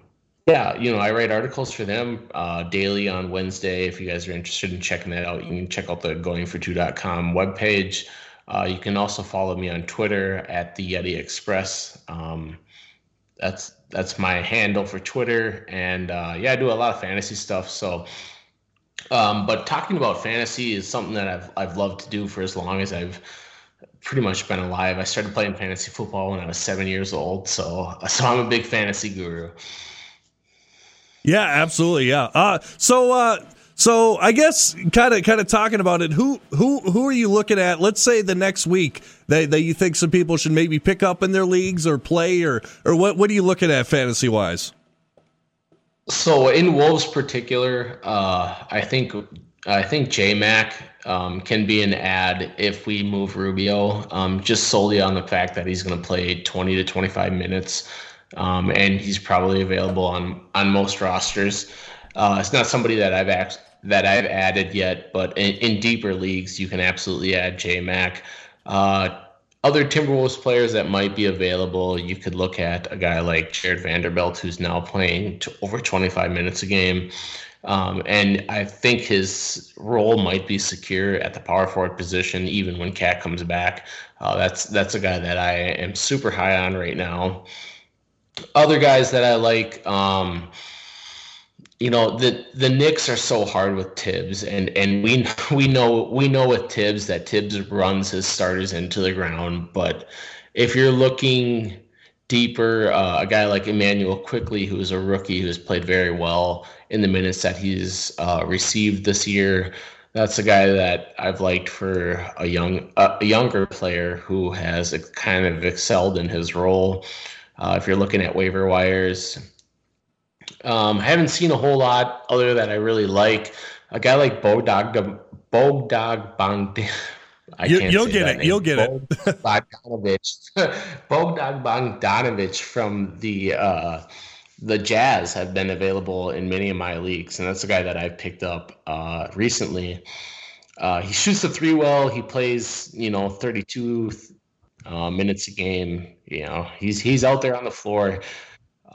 yeah, you know, I write articles for them uh, daily on Wednesday. If you guys are interested in checking that out, you can check out the goingfor2.com webpage. Uh, you can also follow me on Twitter at the Yeti Express. Um, that's that's my handle for Twitter, and uh, yeah, I do a lot of fantasy stuff. So, um, but talking about fantasy is something that I've I've loved to do for as long as I've pretty much been alive. I started playing fantasy football when I was seven years old, so so I'm a big fantasy guru. Yeah, absolutely. Yeah. Uh, so uh, so I guess kind of kind of talking about it. Who who who are you looking at? Let's say the next week that, that you think some people should maybe pick up in their leagues or play or or what what are you looking at fantasy wise? So in Wolves particular, uh, I think I think J Mac um, can be an ad if we move Rubio, um, just solely on the fact that he's going to play 20 to 25 minutes, um, and he's probably available on on most rosters. Uh, it's not somebody that I've act- that I've added yet, but in, in deeper leagues, you can absolutely add J Mac. Uh, other Timberwolves players that might be available, you could look at a guy like Jared Vanderbilt, who's now playing over 25 minutes a game. Um, and I think his role might be secure at the power forward position, even when KAT comes back. Uh, that's that's a guy that I am super high on right now. Other guys that I like, um, you know the the Knicks are so hard with Thibs, and and we we know we know with Thibs that Thibs runs his starters into the ground. But if you're looking deeper, uh, a guy like Immanuel Quickley, who is a rookie who has played very well in the minutes that he's uh, received this year, that's a guy that I've liked for a young a younger player who has kind of excelled in his role. Uh, if you're looking at waiver wires, um, I haven't seen a whole lot other that I really like. A guy like Bogdag Bogdag Bang. I you, will get it. Name. You'll get Bog- it. Bogdanovich. Bogdag Bogdanovich from the uh, the Jazz have been available in many of my leagues, and that's a guy that I've picked up uh, recently. Uh, he shoots the three well. He plays, you know, 32 uh, minutes a game. You know, he's he's out there on the floor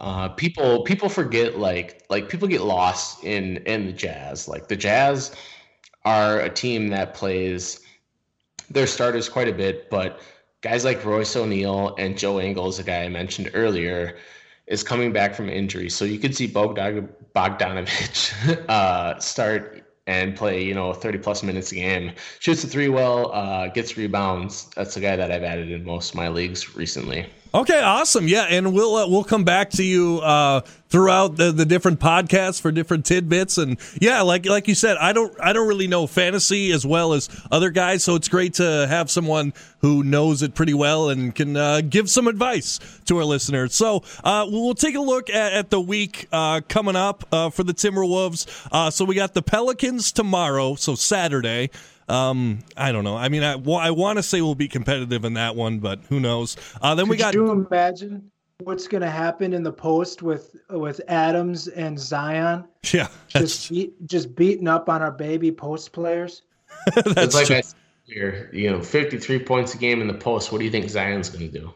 Uh, people people forget like like people get lost in in the Jazz. Like the Jazz are a team that plays their starters quite a bit, but guys like Royce O'Neale and Joe Ingles, a guy I mentioned earlier, is coming back from injury. So you could see Bogdanovich uh, start and play, you know, 30 plus minutes a game. Shoots the three well, uh, gets rebounds. That's the guy that I've added in most of my leagues recently. Okay, awesome. Yeah, and we'll uh, we'll come back to you uh, throughout the, the different podcasts for different tidbits. And yeah, like like you said, I don't I don't really know fantasy as well as other guys, so it's great to have someone who knows it pretty well and can uh, give some advice to our listeners. So uh, we'll take a look at, at the week uh, coming up uh, for the Timberwolves. so we got the Pelicans tomorrow, so Saturday. Um, I don't know. I mean, I, I want to say we'll be competitive in that one, but who knows? Uh, then Could we got. you imagine what's going to happen in the post with with Adams and Zion? Yeah, just beat, just beating up on our baby post players. that's it's like true. I here, you know, fifty three points a game in the post. What do you think Zion's going to do?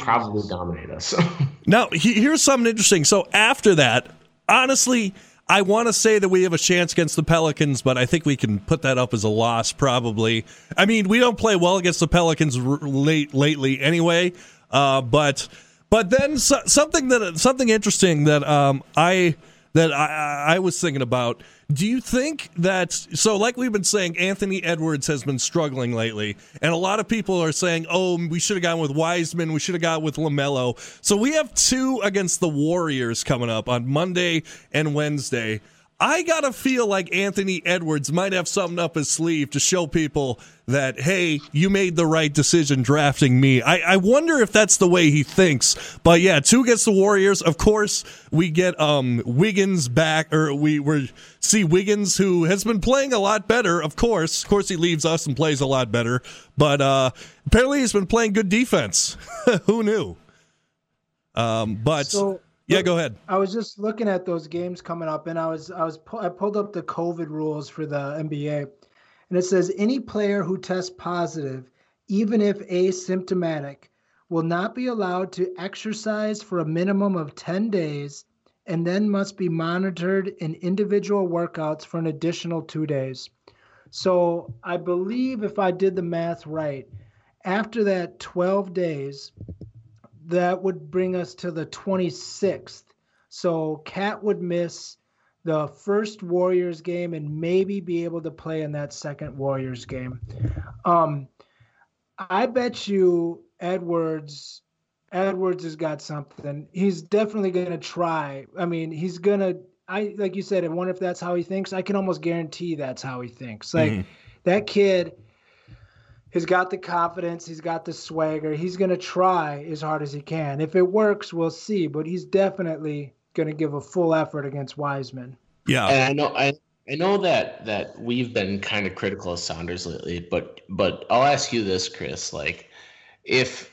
Probably dominate us. now, here's something interesting. So after that, honestly I want to say that we have a chance against the Pelicans, but I think we can put that up as a loss probably. I mean, we don't play well against the Pelicans r- late lately anyway, uh, but but then so, something that something interesting that um, I that I, I was thinking about do you think that so like we've been saying Anthony Edwards has been struggling lately and a lot of people are saying oh we should have gone with Wiseman we should have gone with LaMelo. So we have two against the Warriors coming up on Monday and Wednesday. I gotta feel like Anthony Edwards might have something up his sleeve to show people that, hey, you made the right decision drafting me. I, I wonder if that's the way he thinks. But yeah, two against the Warriors. Of course, we get um, Wiggins back, or we we see Wiggins, who has been playing a lot better. Of course, of course, he leaves us and plays a lot better. But uh, apparently, he's been playing good defense. who knew? Um, but. So- yeah, go ahead. I was just looking at those games coming up, and I was I was I pulled up the COVID rules for the NBA, and it says any player who tests positive, even if asymptomatic, will not be allowed to exercise for a minimum of ten days, and then must be monitored in individual workouts for an additional two days. So I believe if I did the math right, after that twelve days that would bring us to the 26th. So KAT would miss the first Warriors game and maybe be able to play in that second Warriors game. Um, I bet you Edwards Edwards has got something. He's definitely going to try. I mean, he's going to I like you said, I wonder if that's how he thinks. I can almost guarantee that's how he thinks. Like mm-hmm. that kid He's got the confidence, he's got the swagger. He's going to try as hard as he can. If it works, we'll see, but he's definitely going to give a full effort against Wiseman. Yeah. And I know I I know that that we've been kind of critical of Saunders lately, but but I'll ask you this, Chris, like if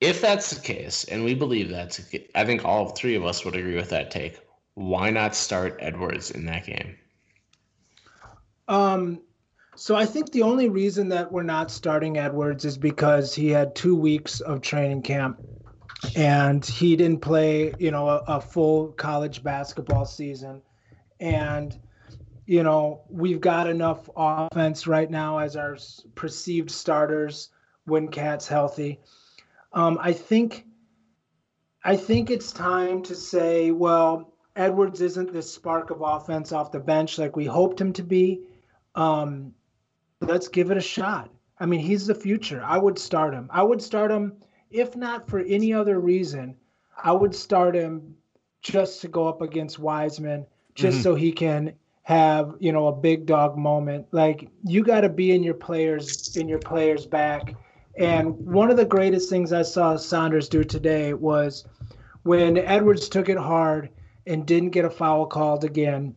if that's the case, and we believe that's, I think all three of us would agree with that take. Why not start Edwards in that game? Um, so I think the only reason that we're not starting Edwards is because he had two weeks of training camp and he didn't play, you know, a, a full college basketball season. And, you know, we've got enough offense right now as our perceived starters when Cat's healthy. Um, I think I think it's time to say, well, Edwards isn't this spark of offense off the bench like we hoped him to be. Um, let's give it a shot. I mean, he's the future. I would start him. I would start him if not for any other reason. I would start him just to go up against Wiseman, just mm-hmm. so he can have you know a big dog moment. Like you got to be in your players in your players back. And one of the greatest things I saw Saunders do today was when Edwards took it hard and didn't get a foul called again.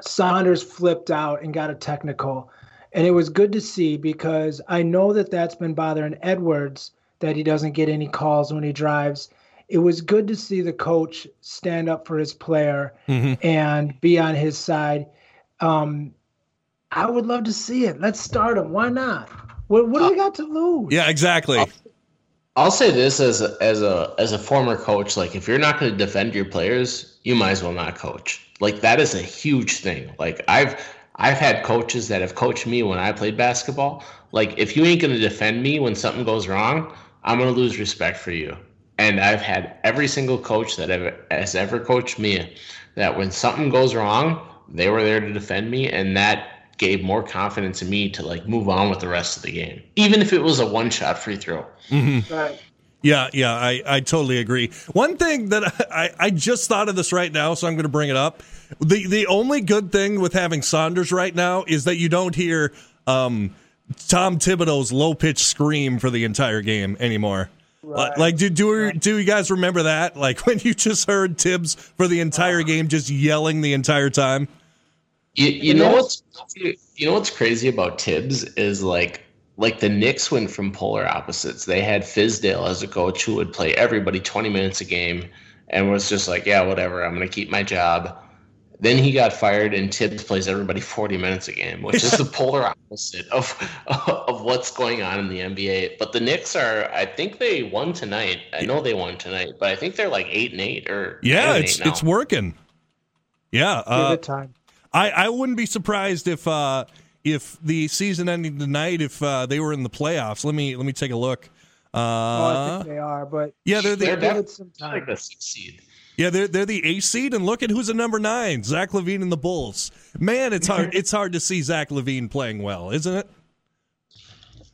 Saunders flipped out and got a technical. And it was good to see because I know that that's been bothering Edwards that he doesn't get any calls when he drives. It was good to see the coach stand up for his player mm-hmm. and be on his side. Um, I would love to see it. Let's start him. Why not? What, what do we got to lose? Yeah, exactly. I'll, I'll say this as a, as a as a former coach, like if you're not going to defend your players, you might as well not coach. Like that is a huge thing. Like I've I've had coaches that have coached me when I played basketball. Like if you ain't going to defend me when something goes wrong, I'm going to lose respect for you. And I've had every single coach that ever, has ever coached me that when something goes wrong, they were there to defend me, and that gave more confidence in me to like move on with the rest of the game, even if it was a one shot free throw. Mm-hmm. Right. Yeah, yeah, I, I totally agree. One thing that I, I just thought of this right now, so I'm going to bring it up. The the only good thing with having Saunders right now is that you don't hear um, Tom Thibodeau's low pitch scream for the entire game anymore. Right. Like, do do do you guys remember that? Like when you just heard Thibs for the entire game, just yelling the entire time. You, you know what's you know what's crazy about Thibs is like like the Knicks went from polar opposites. They had Fizdale as a coach who would play everybody 20 minutes a game and was just like, yeah, whatever, I'm going to keep my job. Then he got fired, and Thibs plays everybody 40 minutes a game, which is the polar opposite of of what's going on in the NBA. But the Knicks are, I think they won tonight. I know they won tonight, but I think they're like eight and eight or yeah, it's it's working. Yeah, uh, time. I I wouldn't be surprised if uh, if the season ending tonight if uh, they were in the playoffs. Let me let me take a look. Uh, oh, I think they are, but yeah, they're the, they're, they're like the sixth seed. Yeah, they're they're the A seed, and look at who's at number nine, Zach LaVine and the Bulls. Man, it's hard it's hard to see Zach LaVine playing well, isn't it?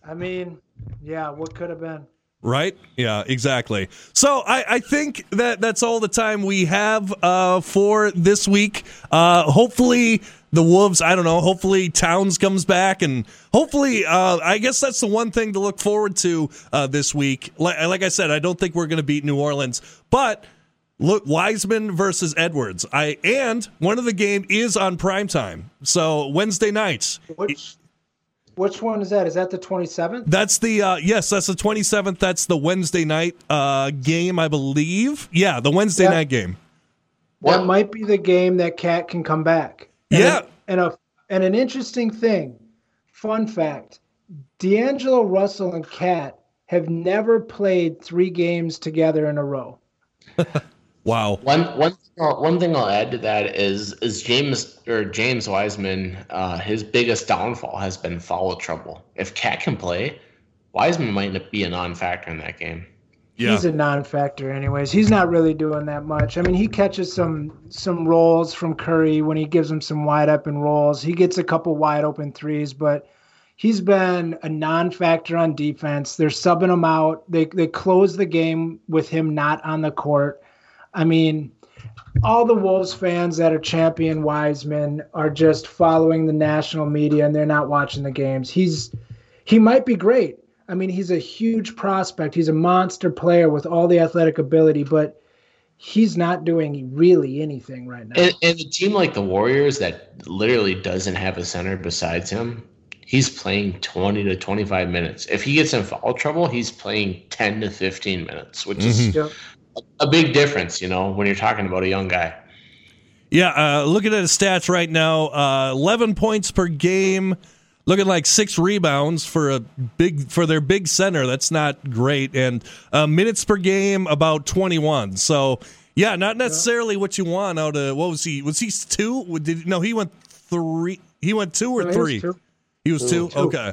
I mean, yeah, what could have been. Right? Yeah, exactly. So I, I think that that's all the time we have uh, for this week. Uh, hopefully the Wolves, I don't know, hopefully Towns comes back and hopefully uh, I guess that's the one thing to look forward to uh, this week. Like, like I said, I don't think we're going to beat New Orleans, but – look Wiseman versus Edwards. I and one of the game is on prime time. So Wednesday nights. Which which one is that? Is that the 27th? That's the uh, yes, that's the 27th. That's the Wednesday night uh, game, I believe. Yeah, the Wednesday night game. That might be the game that KAT can come back. And yeah. A, and a and an interesting thing, fun fact, D'Angelo Russell and KAT have never played three games together in a row. Wow. One one one thing I'll add to that is is James or James Wiseman. Uh, his biggest downfall has been foul trouble. If KAT can play, Wiseman might be a non-factor in that game. Yeah. He's a non-factor, anyways. He's not really doing that much. I mean, he catches some some rolls from Curry when he gives him some wide open rolls. He gets a couple wide open threes, but he's been a non-factor on defense. They're subbing him out. They they close the game with him not on the court. I mean, all the Wolves fans that are champion Wiseman are just following the national media and they're not watching the games. He's he might be great. I mean, he's a huge prospect. He's a monster player with all the athletic ability, but he's not doing really anything right now. And, and a team like the Warriors that literally doesn't have a center besides him, he's playing 20 to 25 minutes. If he gets in foul trouble, he's playing 10 to 15 minutes, which mm-hmm. is a big difference, you know, when you're talking about a young guy. Yeah, uh, looking at his stats right now, uh, 11 points per game, looking like six rebounds for a big for their big center. That's not great, and uh, minutes per game about 21. So yeah, not necessarily what you want out of what was he? Was he two? Did no? He went three. He went two or no, three. Two. He was two. two. Okay.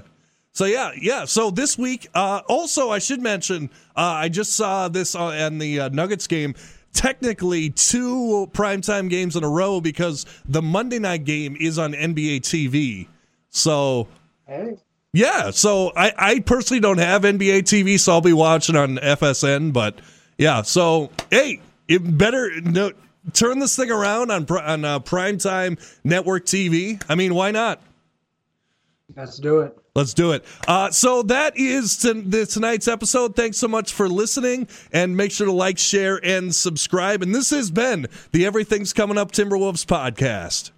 So yeah, yeah. So this week, uh, also I should mention, uh, I just saw this on the uh, Nuggets game. Technically, two primetime games in a row because the Monday night game is on NBA TV. So, yeah. So I, I personally don't have NBA TV, so I'll be watching on FSN. But yeah, so hey, it better no, turn this thing around on on uh, primetime network TV. I mean, why not? Let's do it. Let's do it. Uh, so that is the, tonight's episode. Thanks so much for listening, and make sure to like, share, and subscribe. And this has been the Everything's Coming Up Timberwolves podcast.